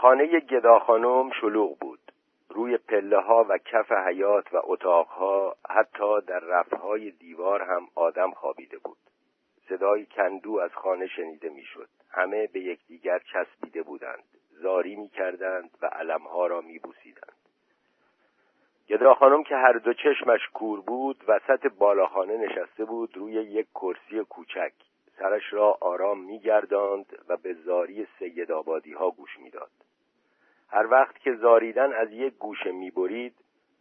خانه گدا خانم شلوغ بود. روی پله ها و کف حیات و اتاقها حتی در رفهای دیوار هم آدم خوابیده بود. صدای کندو از خانه شنیده می‌شد. همه به یکدیگر چسبیده بودند. زاری می‌کردند و علمها را میبوسیدند. گدا خانم که هر دو چشمش کور بود وسط بالاخانه نشسته بود روی یک کرسی کوچک. سرش را آرام میگرداند و به زاری سید آبادی ها گوش می‌داد. هر وقت که زاریدن از یک گوشه می‌برید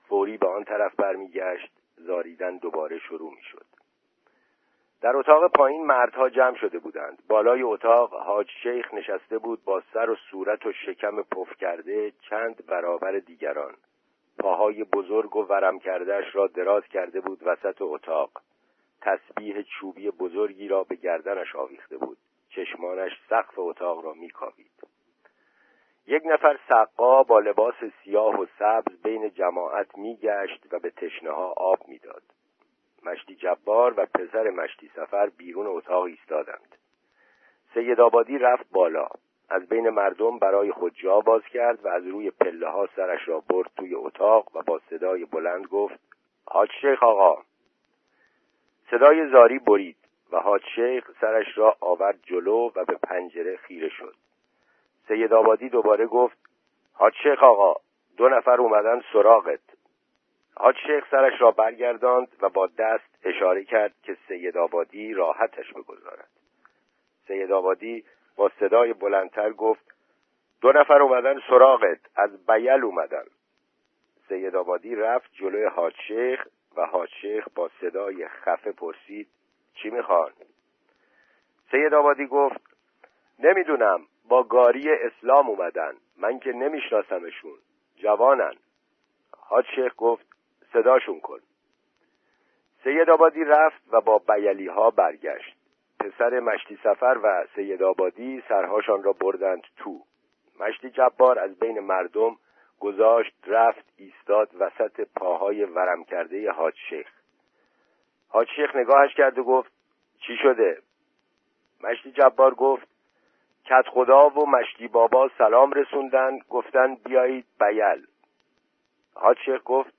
فوری به آن طرف برمیگشت زاریدن دوباره شروع می‌شد. در اتاق پایین مردها جمع شده بودند. بالای اتاق حاج شیخ نشسته بود با سر و صورت و شکم پف کرده چند برابر دیگران. پاهای بزرگ و ورم کردهش را دراز کرده بود وسط اتاق. تسبیح چوبی بزرگی را به گردنش آویخته بود. چشمانش سقف اتاق را میکاوید. یک نفر سقا با لباس سیاه و سبز بین جماعت میگشت و به تشنه ها آب می‌داد. مشتی جبار و پسر مشتی سفر بیرون اتاق ایستادند. سید آبادی رفت بالا. از بین مردم برای خود جا باز کرد و از روی پله ها سرش را برد توی اتاق و با صدای بلند گفت حاج شیخ آقا صدای زاری برید و حاج شیخ سرش را آورد جلو و به پنجره خیره شد. سید آبادی دوباره گفت حاج شیخ آقا دو نفر اومدن سراغت. حاج شیخ سرش را برگرداند و با دست اشاره کرد که سید آبادی راحتش بگذارد. سید آبادی با صدای بلندتر گفت دو نفر اومدن سراغت از بیل اومدن. سید آبادی رفت جلوی حاج شیخ و شیخ با صدای خفه پرسید چی می‌خوان؟ سید آبادی گفت نمی‌دونم با گاری اسلام اومدن من که نمیشناسمشون جوانن. حاج گفت صداشون کن. سید آبادی رفت و با بیلی ها برگشت. پسر مشتی سفر و سید آبادی سرهاشان را بردند تو. مشتی جبار از بین مردم گذاشت رفت ایستاد وسط پاهای ورم کرده حاج شیخ. حاج شیخ نگاهش کرد و گفت چی شده؟ مشتی جبار گفت کت خدا و مشتی بابا سلام رسوندن گفتن بیایید بیل. حاج شیخ گفت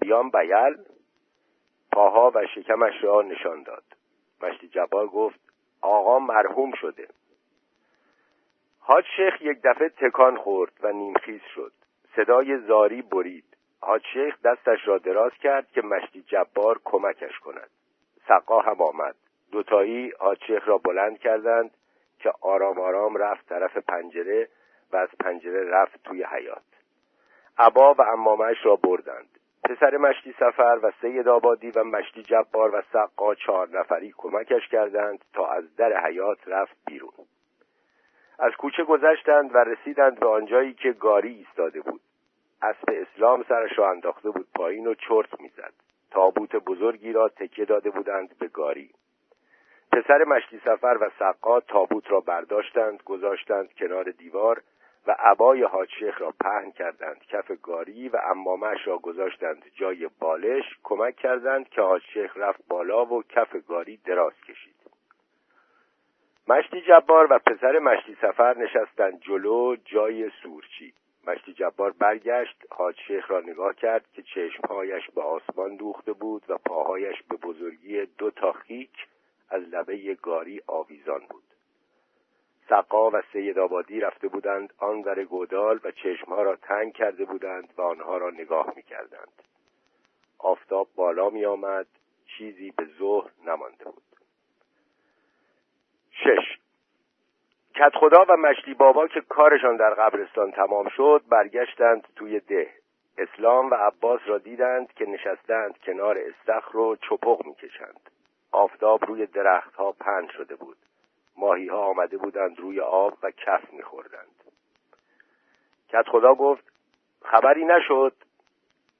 بیام بیل؟ پاها و شکمش را نشان داد. مشتی جبار گفت آقا مرحوم شده. حاج شیخ یک دفعه تکان خورد و نیمخیز شد. صدای زاری برید. حاج شیخ دستش را دراز کرد که مشتی جبار کمکش کند. سقا هم آمد. دوتایی حاج شیخ را بلند کردند که آرام آرام رفت طرف پنجره و از پنجره رفت توی حیات عبا و امامش را بردند. پسر مشتی سفر و سید آبادی و مشتی جبار و سقا چهار نفری کمکش کردند تا از در حیات رفت بیرون. از کوچه گذشتند و رسیدند به آنجایی که گاری ایستاده بود. اسب اسلام سرش را انداخته بود پایین و چرت می‌زد. تابوت بزرگی را تکیه داده بودند به گاری. پسر مشتی سفر و سقا تابوت را برداشتند گذاشتند کنار دیوار و عبای حاج شیخ را پهن کردند. کف گاری و امامش را گذاشتند جای بالش کمک کردند که حاج شیخ رفت بالا و کف گاری دراز کشید. مشتی جبار و پسر مشتی سفر نشستند جلو جای سورچی. مشتی جبار برگشت حاج شیخ را نگاه کرد که چشمهایش به آسمان دوخته بود و پاهایش به بزرگی دو تا خیک از لبه گاری آویزان بود. سقا و سید آبادی رفته بودند آن ور گودال و چشمها را تنگ کرده بودند و آنها را نگاه می کردند. آفتاب بالا می آمد چیزی به ظهر نمانده بود. شش. کت خدا و مشتی بابا که کارشان در قبرستان تمام شد برگشتند توی ده. اسلام و عباس را دیدند که نشستند کنار استخر و چپق می‌کشند. آفتاب روی درختها پند شده بود. ماهی ها آمده بودند روی آب و کف میخوردند. کت خدا گفت خبری نشد؟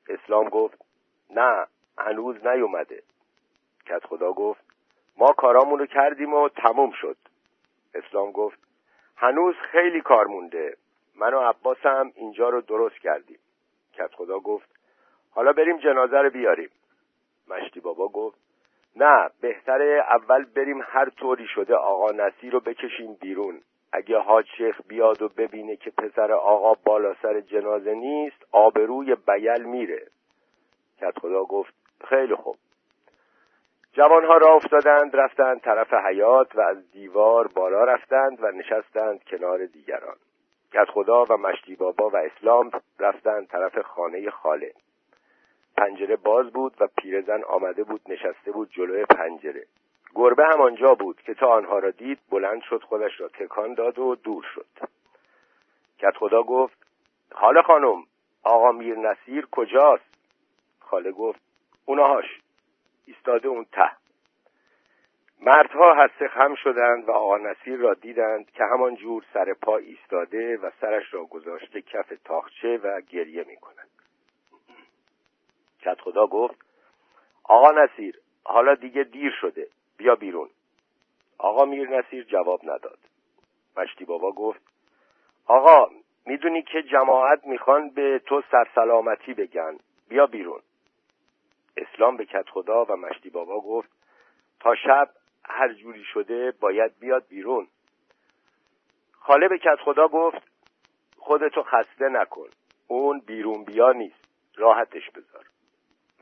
اسلام گفت نه هنوز نیومده. کت خدا گفت ما کارامون رو کردیم و تموم شد. اسلام گفت هنوز خیلی کار مونده. من و عباس هم اینجا رو درست کردیم. کت خدا گفت حالا بریم جنازه رو بیاریم. مشتی بابا گفت نه بهتره اول بریم هر طوری شده آقا نصیر رو بکشیم بیرون. اگه حاج شیخ بیاد و ببینه که پسر آقا بالا سر جنازه نیست آبروی بیل میره. کت خدا گفت خیلی خوب. جوانها را افتادند رفتند طرف حیات و از دیوار بالا رفتند و نشستند کنار دیگران. کت خدا و مشتی بابا و اسلام رفتند طرف خانه خاله. پنجره باز بود و پیرزن آمده بود نشسته بود جلوی پنجره. گربه هم آنجا بود که تا آنها را دید بلند شد خودش را تکان داد و دور شد. کت خدا گفت خاله خانم آقا میر نصیر کجاست؟ خاله گفت اونهاش ایستاده اون ته. مردها هسته خم شدند و آقا نصیر را دیدند که همان جور سر پا ایستاده و سرش را گذاشته کف تاخچه و گریه می کند کت خدا گفت آقا نصیر حالا دیگه دیر شده بیا بیرون. آقا میر نصیر جواب نداد. مشتی بابا گفت آقا می‌دونی که جماعت می‌خوان به تو سرسلامتی بگن بیا بیرون. اسلام به کت خدا و مشتی بابا گفت تا شب هر جوری شده باید بیاد بیرون. خاله به کت خدا گفت خودتو خسته نکن اون بیرون بیا نیست راحتش بذار.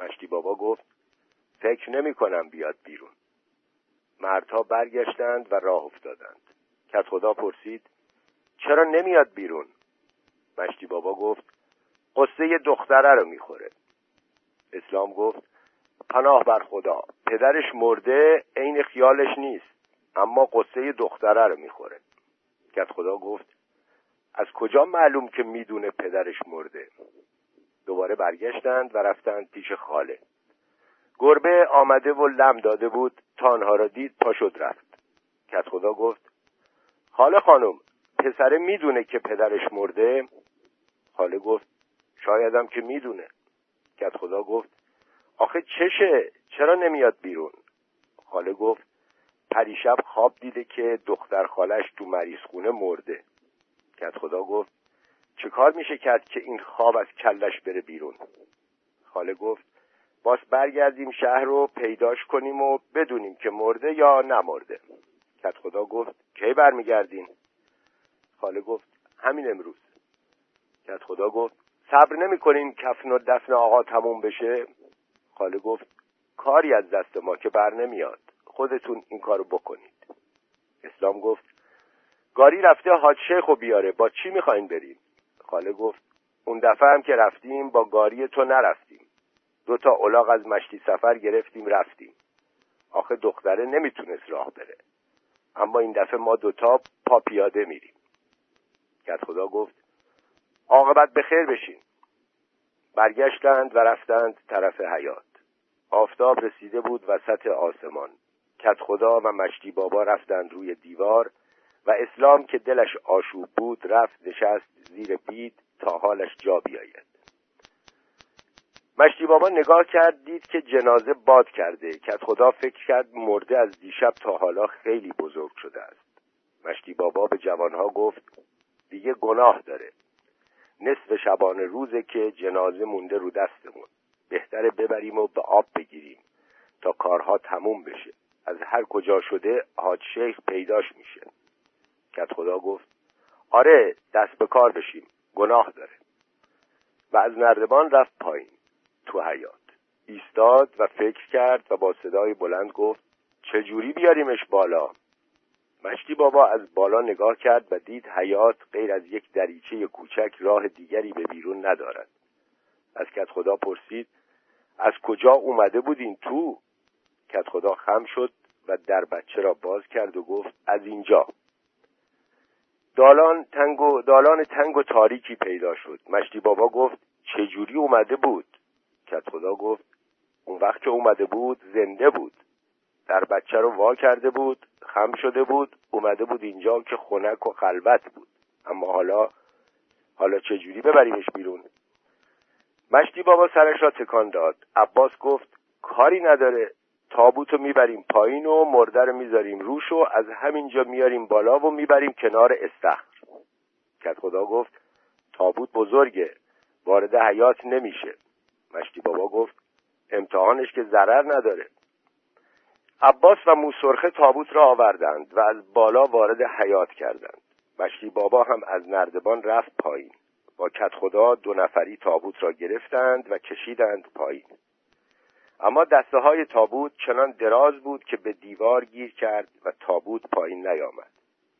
مشتی بابا گفت فکر نمی کنم بیاد بیرون. مردها برگشتند و راه افتادند. کت خدا پرسید چرا نمیاد بیرون؟ مشتی بابا گفت قصه دختره رو می‌خوره. اسلام گفت پناه بر خدا پدرش مرده عین خیالش نیست اما قصه دختره رو می‌خوره. کت خدا گفت از کجا معلوم که می‌دونه پدرش مرده؟ دوباره برگشتند و رفتند پیش خاله. گربه آمده و لم داده بود تا آنها را دید پا شد رفت. کت خدا گفت خاله خانم پسره می‌دونه که پدرش مرده؟ خاله گفت شایدم که می‌دونه. کت خدا گفت آخه چشه؟ چرا نمیاد بیرون؟ خاله گفت پریشب خواب دیده که دختر خالش تو مریض خونه مرده. کت خدا گفت چه کار میشه کرد که این خواب از کلش بره بیرون؟ خاله گفت باز برگردیم شهر رو پیداش کنیم و بدونیم که مرده یا نمرده. کت خدا گفت کی برمیگردین؟ خاله گفت همین امروز. کت خدا گفت صبر نمی‌کنین کفن و دفن آقا تموم بشه. خاله گفت کاری از دست ما که بر نمیاد. خودتون این کارو بکنید. اسلام گفت گاری رفته حاج شیخ و بیاره. با چی می‌خواین بریم خاله گفت اون دفعه هم که رفتیم با گاری تو نرفتیم. دو تا الاغ از مشتی سفر گرفتیم رفتیم. آخه دختره نمی‌تونست راه بره. اما این دفعه ما دوتا پا پیاده میریم. کت خدا گفت عاقبت به خیر بشین. برگشتند و رفتند طرف حیات آفتاب رسیده بود وسط آسمان. کت خدا و مشتی بابا رفتند روی دیوار و اسلام که دلش آشوب بود رفت نشست زیر بید تا حالش جا بیاید. مشتی بابا نگاه کرد دید که جنازه باد کرده. کت خدا فکر کرد مرده از دیشب تا حالا خیلی بزرگ شده است. مشتی بابا به جوانها گفت دیگه گناه داره. نصف شبانه روزه که جنازه مونده رو دستمون. بهتره ببریم و به آب بگیریم تا کارها تموم بشه. از هر کجا شده حاج شیخ پیداش میشه. کت خدا گفت آره دست به کار بشیم. گناه داره. و از نردبان رفت پایین. تو حیات ایستاد و فکر کرد و با صدای بلند گفت چجوری بیاریمش بالا؟ مشتی بابا از بالا نگاه کرد و دید حیات غیر از یک دریچه کوچک راه دیگری به بیرون ندارد. از کت خدا پرسید از کجا اومده بودین تو؟ کت خدا خم شد و در بچه را باز کرد و گفت از اینجا. دالان تنگ و دالان تنگ و تاریکی پیدا شد. مشتی بابا گفت چجوری اومده بود؟ کت خدا گفت اون وقت که اومده بود زنده بود. در بچه رو وا کرده بود خم شده بود اومده بود اینجا که خنک و خلوت بود. اما حالا حالا چجوری ببریمش بیرون؟ مشتی بابا سرش را تکان داد. عباس گفت کاری نداره تابوتو می‌بریم پایین و مرده رو می‌ذاریم روش و از همینجا میاریم بالا و می‌بریم کنار استخر. کت خدا گفت تابوت بزرگه وارد حیات نمیشه. مشتی بابا گفت امتحانش که ضرر نداره. عباس و موسرخه تابوت را آوردند و از بالا وارد حیات کردند. مشتی بابا هم از نردبان رفت پایین. با کت خدا دو نفری تابوت را گرفتند و کشیدند پایین. اما دسته های تابوت چنان دراز بود که به دیوار گیر کرد و تابوت پایین نیامد.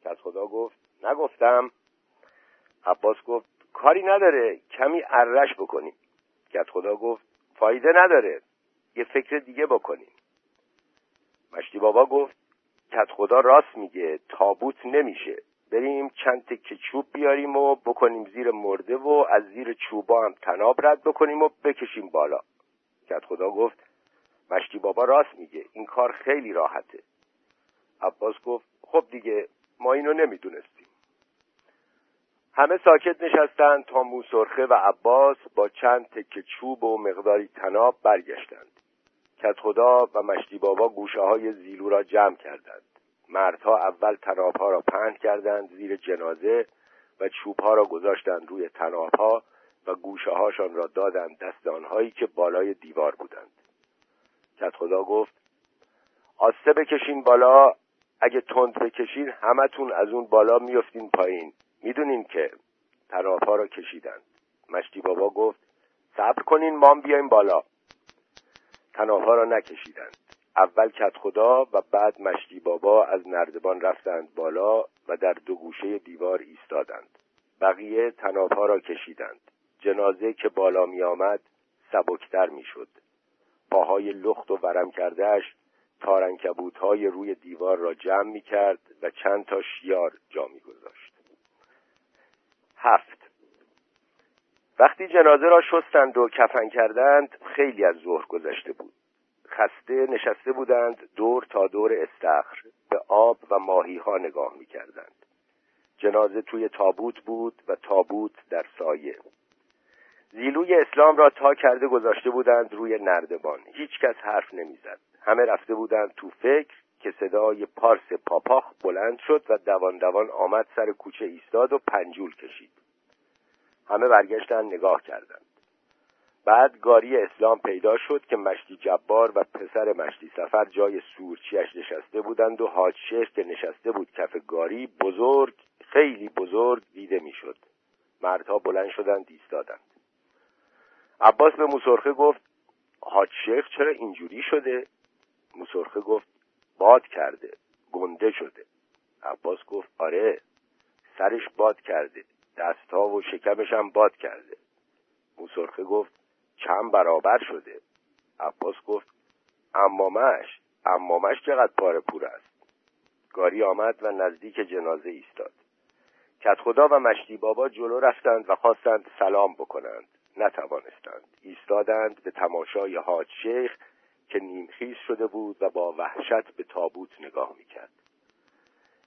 کت خدا گفت نگفتم. عباس گفت کاری نداره کمی ارش بکنیم. کت خدا گفت فایده نداره. یه فکر دیگه بکنیم. مشتی بابا گفت کت خدا راست میگه تابوت نمیشه. بریم چند تکه چوب بیاریم و بکنیم زیر مرده و از زیر چوبا هم تناب رد بکنیم و بکشیم بالا. کت خدا گفت مشتی بابا راست میگه این کار خیلی راحته. عباس گفت خب دیگه ما اینو نمی‌دونستیم. همه ساکت نشستند تا موسرخه و عباس با چند تکه چوب و مقداری تناب برگشتند. کت خدا و مشتی بابا گوشه های زیلو را جمع کردند. مردها اول تنابها را پهن کردند زیر جنازه و چوبها را گذاشتند روی تنابها و گوشه هاشان را دادند دست آنهایی که بالای دیوار بودند. کت خدا گفت آسته بکشین بالا اگه تند بکشین همتون از اون بالا میفتین پایین. می‌دونین که تنابها را کشیدند. مشتی بابا گفت صبر کنین مام بیایم بالا. تنابها را نکشیدند. اول کت خدا و بعد مشتی بابا از نردبان رفتند بالا و در دو گوشه دیوار ایستادند. بقیه تنابها را کشیدند. جنازه که بالا می آمد سبکتر می شد. پاهای لخت و ورم کردهش تارنکبوت های روی دیوار را جمع می کرد و چند تا شیار جا می گذاشت. هفت. وقتی جنازه را شستند و کفن کردند خیلی از ظهر گذشته بود. خسته نشسته بودند دور تا دور استخر به آب و ماهی ها نگاه می کردند. جنازه توی تابوت بود و تابوت در سایه. زیلوی اسلام را تا کرده گذاشته بودند روی نردبان. هیچ کس حرف نمی‌زد. همه رفته بودند تو فکر که صدای پارس پاپاخ بلند شد و دوان دوان آمد سر کوچه ایستاد و پنجول کشید. همه برگشتند نگاه کردند. بعد گاری اسلام پیدا شد که مشتی جبار و پسر مشتی سفر جای سورچیش نشسته بودند و حاج شیخ که نشسته بود کف گاری بزرگ خیلی بزرگ دیده می‌شد. مردها بلند شدند ایستادند. عباس به موسرخه گفت حاج شیخ چرا اینجوری شده؟ موسرخه گفت باد کرده گنده شده. عباس گفت آره سرش باد کرده. دستها و شکمش هم باد کرده. موسرخه گفت چند برابر شده. عباس گفت امامش امامش چقدر پاره پور است. گاری آمد و نزدیک جنازه ایستاد. کت خدا و مشتی بابا جلو رفتند و خواستند سلام بکنند. نتوانستند. ایستادند به تماشای حاج شیخ که نیمخیز شده بود و با وحشت به تابوت نگاه می‌کرد.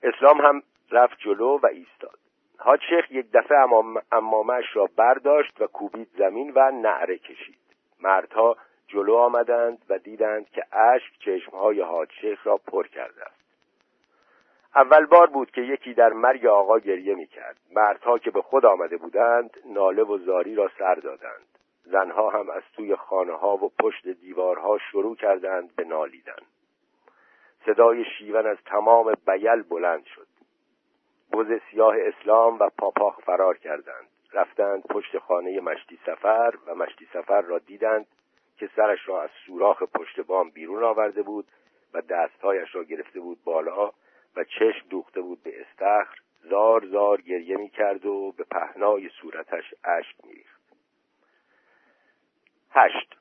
اسلام هم رفت جلو و ایستاد. شیخ یک دفعه امام امامش را برداشت و کوبید زمین و نعره کشید. مردها جلو آمدند و دیدند که اشک چشمهای شیخ را پر کرده است. اول بار بود که یکی در مرگ آقا گریه می کرد مردها که به خود آمده بودند ناله و زاری را سر دادند. زنها هم از توی خانه ها و پشت دیوارها شروع کردند به نالیدن. صدای شیون از تمام بیل بلند شد. بز سیاه اسلام و پاپاخ فرار کردند. رفتند پشت خانه مشتی سفر و مشتی سفر را دیدند که سرش را از سوراخ پشت بام بیرون آورده بود و دستهایش را گرفته بود بالا و چشم دوخته بود به استخر. زار زار گریه می کرد و به پهنای صورتش اشک ریخت هشت.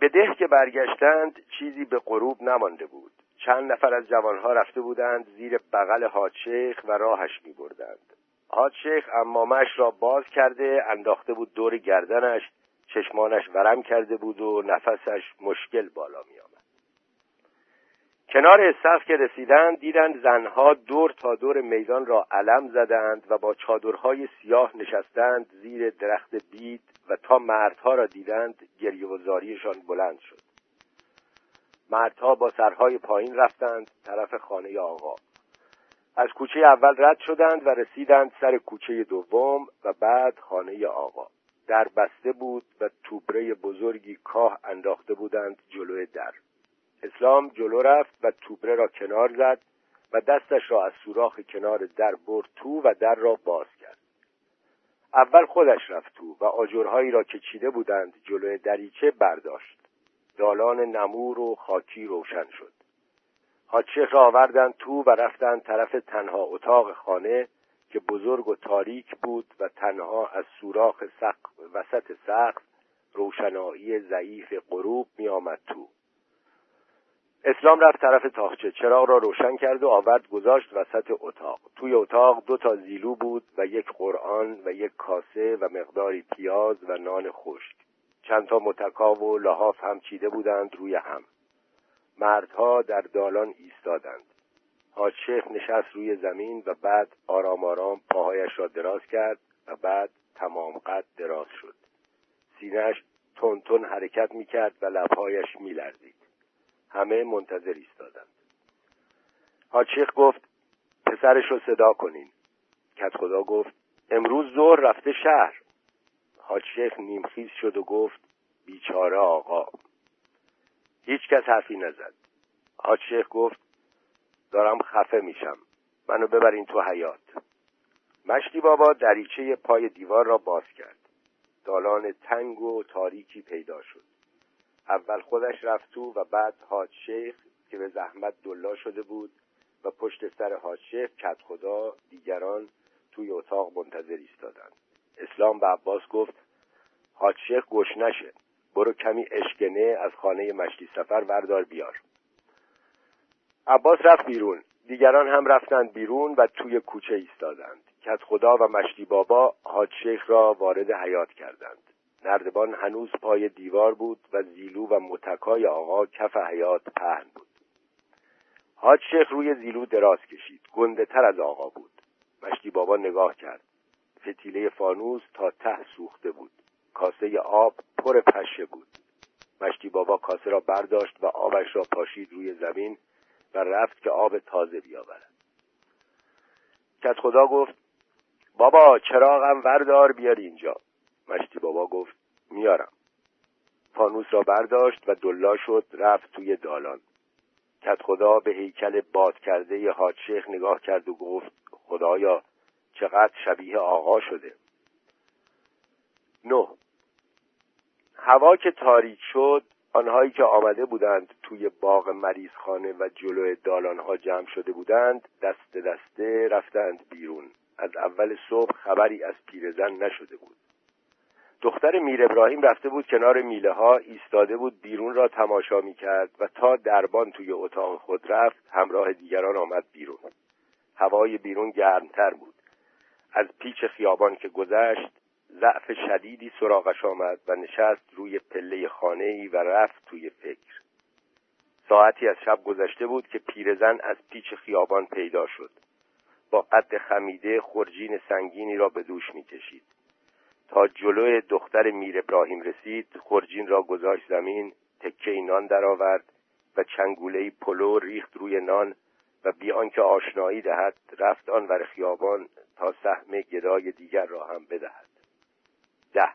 به ده که برگشتند چیزی به غروب نمانده بود. چند نفر از جوانها رفته بودند زیر بغل حاج شیخ و راهش می بردند حاج شیخ امامش را باز کرده انداخته بود دور گردنش چشمانش ورم کرده بود و نفسش مشکل بالا می آمد. کنار استخر که رسیدند دیدند زنها دور تا دور میدان را علم زدند و با چادرهای سیاه نشستند زیر درخت بید و تا مردها را دیدند گریه و زاریشان بلند شد مردها با سرهای پایین رفتند طرف خانه آقا. از کوچه اول رد شدند و رسیدند سر کوچه دوم و بعد خانه آقا. در بسته بود و توبره بزرگی کاه انداخته بودند جلوی در. اسلام جلو رفت و توبره را کنار زد و دستش را از سوراخ کنار در برد تو و در را باز کرد. اول خودش رفت تو و آجرهایی را که چیده بودند جلوی دریچه برداشت. دالان نمور و خاکی روشن شد. حاجشیخ را آوردند تو و رفتند طرف تنها اتاق خانه که بزرگ و تاریک بود و تنها از سوراخ سقف وسط سقف روشنایی ضعیف غروب می آمد تو. اسلام رفت طرف تاخچه چراغ را روشن کرد و آورد گذاشت وسط اتاق. توی اتاق دو تا زیلو بود و یک قرآن و یک کاسه و مقداری پیاز و نان خشک. چند تا متکا و لحاف هم چیده بودند روی هم. مردها در دالان ایستادند. حاج شیخ نشست روی زمین و بعد آرام آرام پاهایش را دراز کرد و بعد تمام قد دراز شد. سینهش تون تون حرکت می کرد و لبهایش می لرزید. همه منتظر ایستادند. حاج شیخ گفت پسرش رو صدا کنین. کت خدا گفت امروز ظهر رفته شهر. حاج شیخ نیمخیز شد و گفت بیچاره آقا. هیچ کس حرفی نزد. حاج شیخ گفت دارم خفه میشم. منو ببرین تو حیات مشتی بابا دریچه پای دیوار را باز کرد. دالان تنگ و تاریکی پیدا شد. اول خودش رفت تو و بعد حاج شیخ که به زحمت دلا شده بود و پشت سر حاج شیخ کت خدا دیگران توی اتاق منتظر ایستادند. اسلام به عباس گفت حاج شیخ گوش نشه برو کمی اشکنه از خانه مشتی سفر وردار بیار. عباس رفت بیرون دیگران هم رفتند بیرون و توی کوچه ایستادند کت خدا و مشتی بابا حاج شیخ را وارد حیات کردند. نردبان هنوز پای دیوار بود و زیلو و متکای آقا کف حیات پهن بود. حاج شیخ روی زیلو دراز کشید گنده تر از آقا بود. مشتی بابا نگاه کرد. فتیله فانوس تا ته سوخته بود. کاسه آب پر پشه بود. مشتی بابا کاسه را برداشت و آبش را پاشید روی زمین و رفت که آب تازه بیاورد. کت خدا گفت بابا چراغم وردار بیار اینجا. مشتی بابا گفت میارم. فانوس را برداشت و دلا شد رفت توی دالان. کت خدا به هیکل باد کرده حاج شیخ نگاه کرد و گفت خدایا چقدر شبیه آقا شده. نه. هوا که تاریک شد آنهایی که آمده بودند توی باغ مریضخانه و جلو دالانها جمع شده بودند دست دسته رفتند بیرون. از اول صبح خبری از پیرزن نشده بود. دختر میر ابراهیم رفته بود کنار میله ها ایستاده بود بیرون را تماشا می کرد و تا دربان توی اتاق خود رفت همراه دیگران آمد بیرون. هوای بیرون گرمتر بود. از پیچ خیابان که گذشت ضعف شدیدی سراغش آمد و نشست روی پله خانه ای و رفت توی فکر. ساعتی از شب گذشته بود که پیرزن از پیچ خیابان پیدا شد. با قد خمیده خورجین سنگینی را به دوش می‌کشید. تا جلوی دختر میر ابراهیم رسید خورجین را گذاشت زمین تکه نان درآورد و چنگوله پلو ریخت روی نان و بیان که آشنایی دهد رفت آن خیابان تا سهم گدای دیگر را هم بدهد. ده.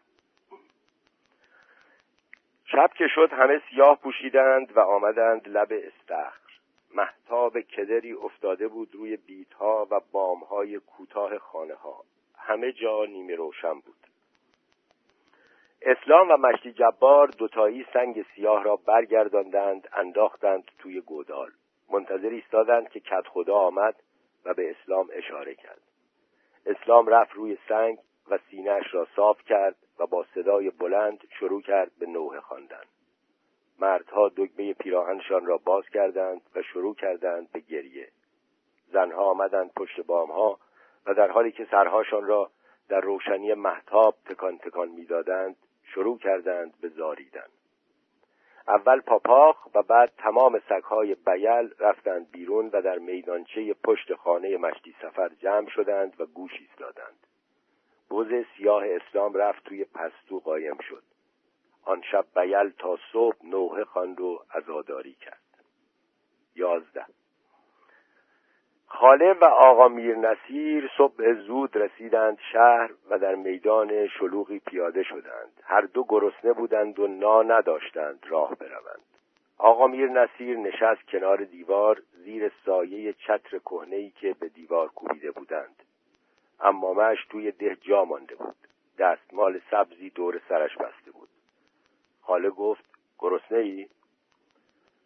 شب که شد همه سیاه پوشیدند و آمدند لب استخر. محتاب کدری افتاده بود روی بیتها و بامهای کوتاه خانه ها همه جا نیمه روشن بود. اسلام و مشتی جبار دوتایی سنگ سیاه را برگرداندند انداختند توی گودال. منتظر ایستادند که کت خدا آمد و به اسلام اشاره کرد. اسلام رفت روی سنگ و سینهش را صاف کرد و با صدای بلند شروع کرد به نوه خواندن. مردها دگمه پیراهنشان را باز کردند و شروع کردند به گریه زنها آمدند پشت بامها و در حالی که سرهاشان را در روشنی محتاب تکان تکان می‌دادند شروع کردند به زاریدن اول پاپاخ و بعد تمام سگهای بیل رفتند بیرون و در میدانچه پشت خانه مشتی سفر جمع شدند و گوش ایستادند. بز سیاه اسلام رفت توی پستو قایم شد. آن شب بیل تا صبح نوحه خواند و عزاداری کرد. یازده خاله و آقا میر نصیر صبح زود رسیدند شهر و در میدان شلوغی پیاده شدند. هر دو گرسنه بودند و نا نداشتند راه بروند. آقا میر نصیر نشست کنار دیوار زیر سایه چتر کهنهای که به دیوار کوبیده بودند. امامش توی ده جا مانده بود. دستمال سبزی دور سرش بسته بود. خاله گفت گرسنه ای؟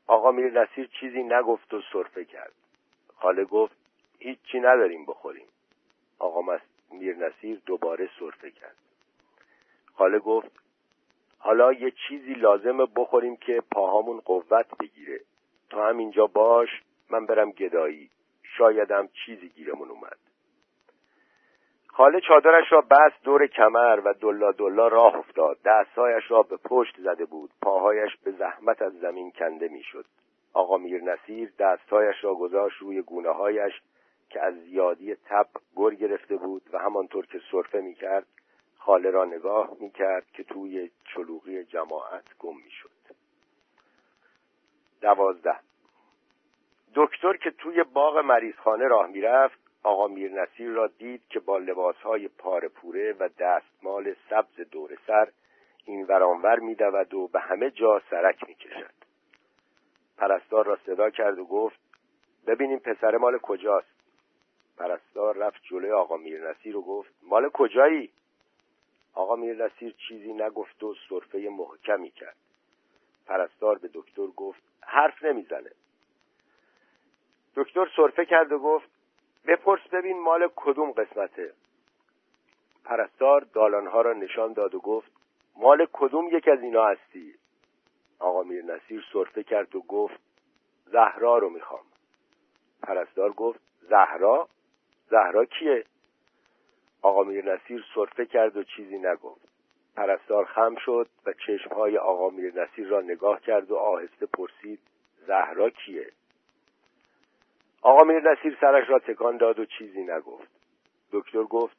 آقا میر نصیر چیزی نگفت و صرفه کرد. خاله گفت هیچی نداریم بخوریم. آقا میر نصیر دوباره صرفه کرد. خاله گفت حالا یه چیزی لازمه بخوریم که پاهامون قوت بگیره. تو همینجا باش من برم گدایی. شایدم چیزی گیرمون اومد. خاله چادرش را بست دور کمر و دلا دلا راه افتاد. دستهایش را به پشت زده بود. پاهایش به زحمت از زمین کنده می‌شد. آقا میر نصیر دستهایش را گذاشت روی گونه هایش که از زیادی تب گر گرفته بود و همانطور که صرفه می‌کرد خاله را نگاه می‌کرد که توی چلوغی جماعت گم می‌شد. دوازده. دکتر که توی باغ مریضخانه راه می‌رفت آقا میر نصیر را دید که با لباسهای پاره پوره و دستمال سبز دور سر این ورانور میدود و به همه جا سرک می‌کشد. پرستار را صدا کرد و گفت ببینیم پسر مال کجاست. پرستار رفت جلوی آقا میر نصیر و گفت مال کجایی؟ آقا میر نصیر چیزی نگفت و صرفه محکمی کرد. پرستار به دکتر گفت حرف نمی‌زنه. دکتر صرفه کرد و گفت بپرس ببین مال کدوم قسمته. پرستار دالانها را نشان داد و گفت مال کدوم یک از اینا هستی؟ آقا میر نصیر صرفه کرد و گفت زهرا رو می‌خوام. پرستار گفت زهرا؟ زهرا کیه؟ آقا میر نصیر صرفه کرد و چیزی نگفت. پرستار خم شد و چشمهای آقا میر نصیر را نگاه کرد و آهسته پرسید زهرا کیه؟ آقا میر نصیر سرش را تکان داد و چیزی نگفت. دکتر گفت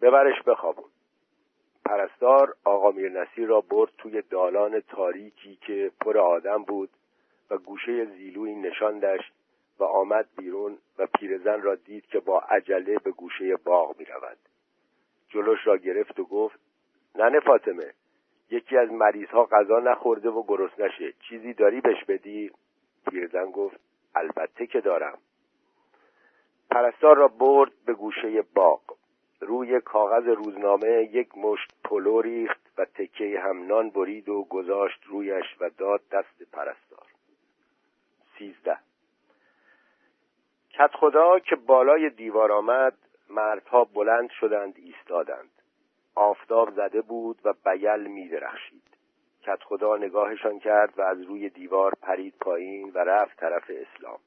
ببرش بخوابون. پرستار آقا میر نصیر را برد توی دالان تاریکی که پر آدم بود و گوشه زیلوی نشاندش و آمد بیرون و پیرزن را دید که با عجله به گوشه باغ می رود. جلوش را گرفت و گفت ننه فاطمه یکی از مریض ها غذا نخورده و گرست نشه. چیزی داری بهش بدی؟ پیرزن گفت البته که دارم. پرستار را برد به گوشه باغ. روی کاغذ روزنامه یک مشت پلو ریخت و تکه همنان برید و گذاشت رویش و داد دست پرستار. سیزده. کت خدا که بالای دیوار آمد مردها بلند شدند ایستادند. آفتاب زده بود و بیل می درخشید. کت خدا نگاهشان کرد و از روی دیوار پرید پایین و رفت طرف اسلام.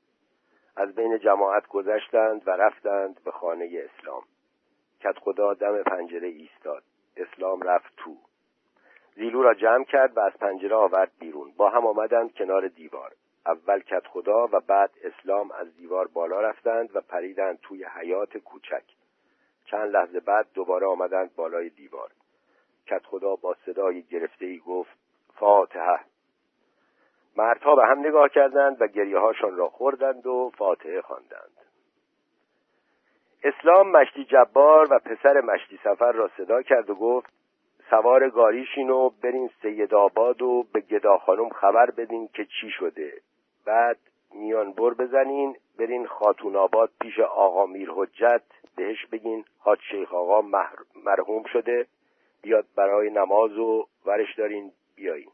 از بین جماعت گذشتند و رفتند به خانه اسلام. کت خدا دم پنجره ایستاد. اسلام رفت تو. زیلو را جمع کرد و از پنجره آورد بیرون. با هم آمدند کنار دیوار. اول کت خدا و بعد اسلام از دیوار بالا رفتند و پریدند توی حیات کوچک. چند لحظه بعد دوباره آمدند بالای دیوار. کت خدا با صدای گرفته ای گفت فاتحه. مردها به هم نگاه کردند و گریه هاشان را خوردند و فاتحه خواندند. اسلام مشتی جبار و پسر مشتی سفر را صدا کرد و گفت سوار گاریشین و برین سید آباد و به گدا خانم خبر بدین که چی شده. بعد میان بر بزنین برین خاتون آباد پیش آقا میر حجت بهش بگین حاج شیخ آقا مرحوم شده بیاد برای نماز و ورش دارین بیایین.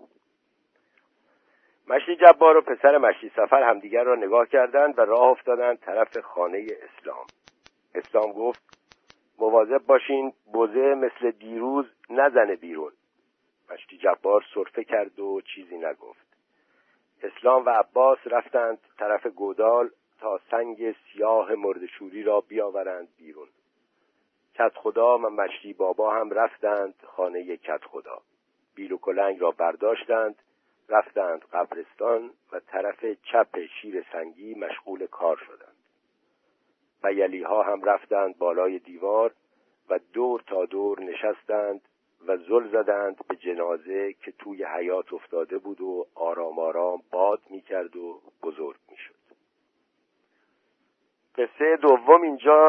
مشتی جبار و پسر مشتی سفر همدیگر را نگاه کردند و راه افتادند طرف خانه اسلام. اسلام گفت مواظب باشین بوزه مثل دیروز نزنه بیرون. مشتی جبار صرفه کرد و چیزی نگفت. اسلام و عباس رفتند طرف گودال تا سنگ سیاه مردشوری را بیاورند بیرون. کت خدا و مشتی بابا هم رفتند خانه کت خدا. بیل و کلنگ را برداشتند رفتند قبرستان و طرف چپ شیر سنگی مشغول کار شدند. بیلی ها هم رفتند بالای دیوار و دور تا دور نشستند و زل زدند به جنازه که توی حیات افتاده بود و آرام آرام باد می‌کرد و بزرگ می‌شد. قصه دوم اینجا